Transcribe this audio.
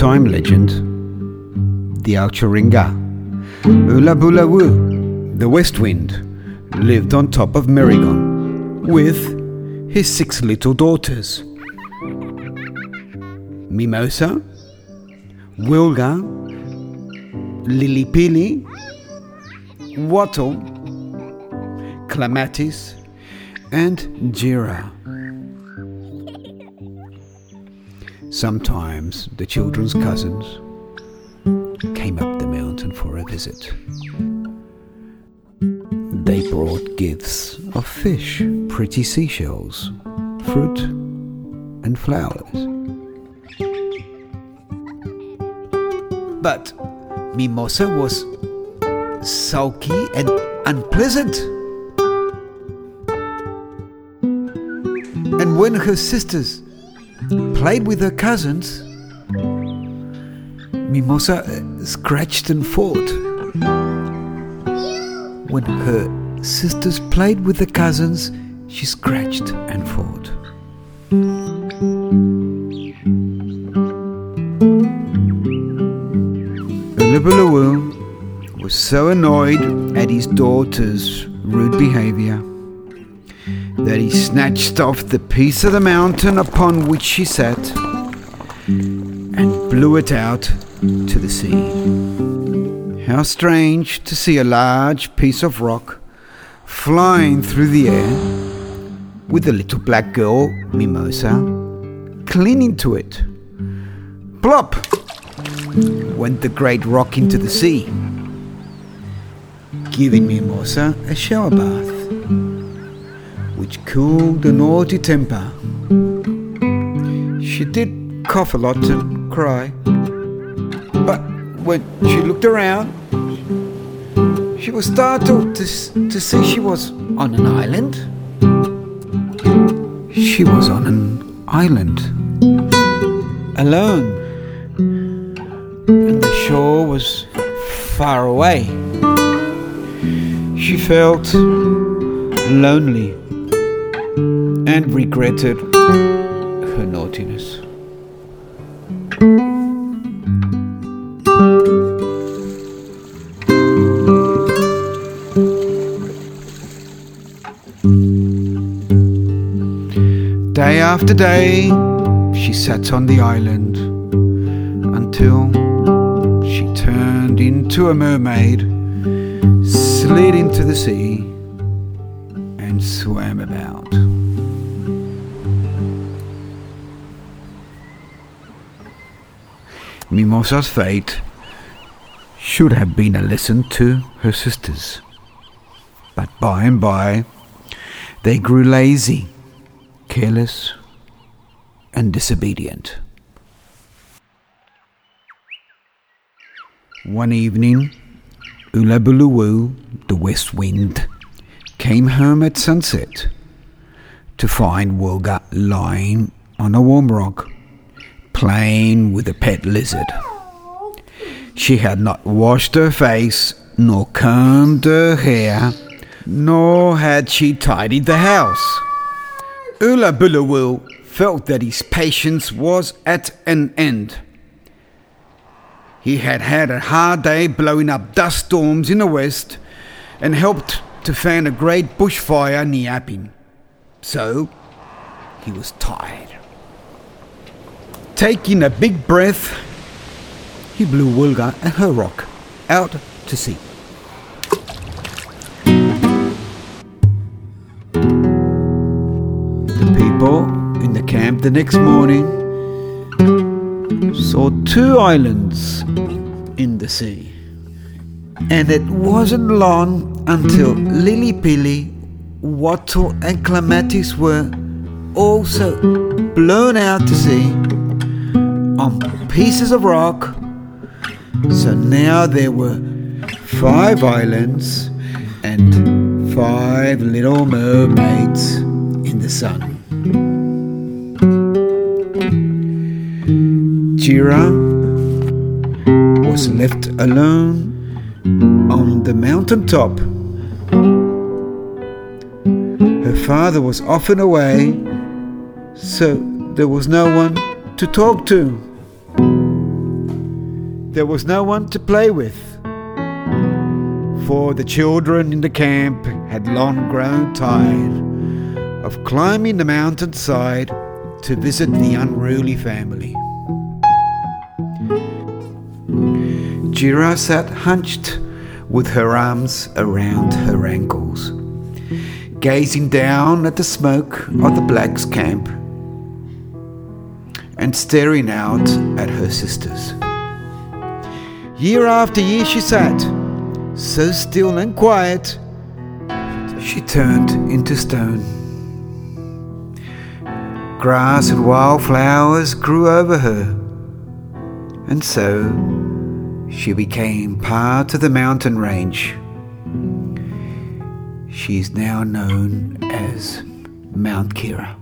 time legend, the Alcheringa. Ulabulawu, the West Wind, lived on top of Merrigong with his six little daughters Mimosa, Wilga, Lilipili, Wattle, Clematis, and Jira. Sometimes the children's cousins came up the mountain for a visit. They brought gifts of fish, pretty seashells, fruit, and flowers. But Mimosa was sulky and unpleasant. And when her sisters played with her cousins, Mimosa uh, scratched and fought. When her sisters played with the cousins, she scratched and fought. Ulubulawoo was so annoyed at his daughter's rude behavior that he snatched off the piece of the mountain upon which she sat and blew it out to the sea. How strange to see a large piece of rock flying through the air with the little black girl, Mimosa, clinging to it. Plop! went the great rock into the sea, giving Mimosa a shower bath which cooled the naughty temper. She did cough a lot and cry, but when she looked around, she was startled to, to see she was on an island. She was on an island, alone, and the shore was far away. She felt lonely and regretted her naughtiness. Day after day, she sat on the island until she turned into a mermaid, slid into the sea, and swam about. Mimosa's fate should have been a lesson to her sisters. But by and by, they grew lazy, careless, and disobedient. One evening, Ulabuluwu, the west wind, came home at sunset to find Wilga lying on a warm rock playing with a pet lizard. She had not washed her face, nor combed her hair, nor had she tidied the house. Ulabulawoo felt that his patience was at an end. He had had a hard day blowing up dust storms in the west and helped to fan a great bushfire near Appin. So, he was tired. Taking a big breath, he blew Wilga and her rock out to sea. The people in the camp the next morning saw two islands in the sea. And it wasn't long until Lily Pilly, Wattle, and Clematis were also blown out to sea on pieces of rock. So now there were five islands and five little mermaids in the sun. Jira was left alone on the mountain top. Her father was often away, so there was no one to talk to. There was no one to play with, for the children in the camp had long grown tired of climbing the mountainside to visit the unruly family. Jira sat hunched with her arms around her ankles, gazing down at the smoke of the blacks' camp and staring out at her sisters. Year after year she sat, so still and quiet, she turned into stone. Grass and wildflowers grew over her, and so she became part of the mountain range. She is now known as Mount Keira.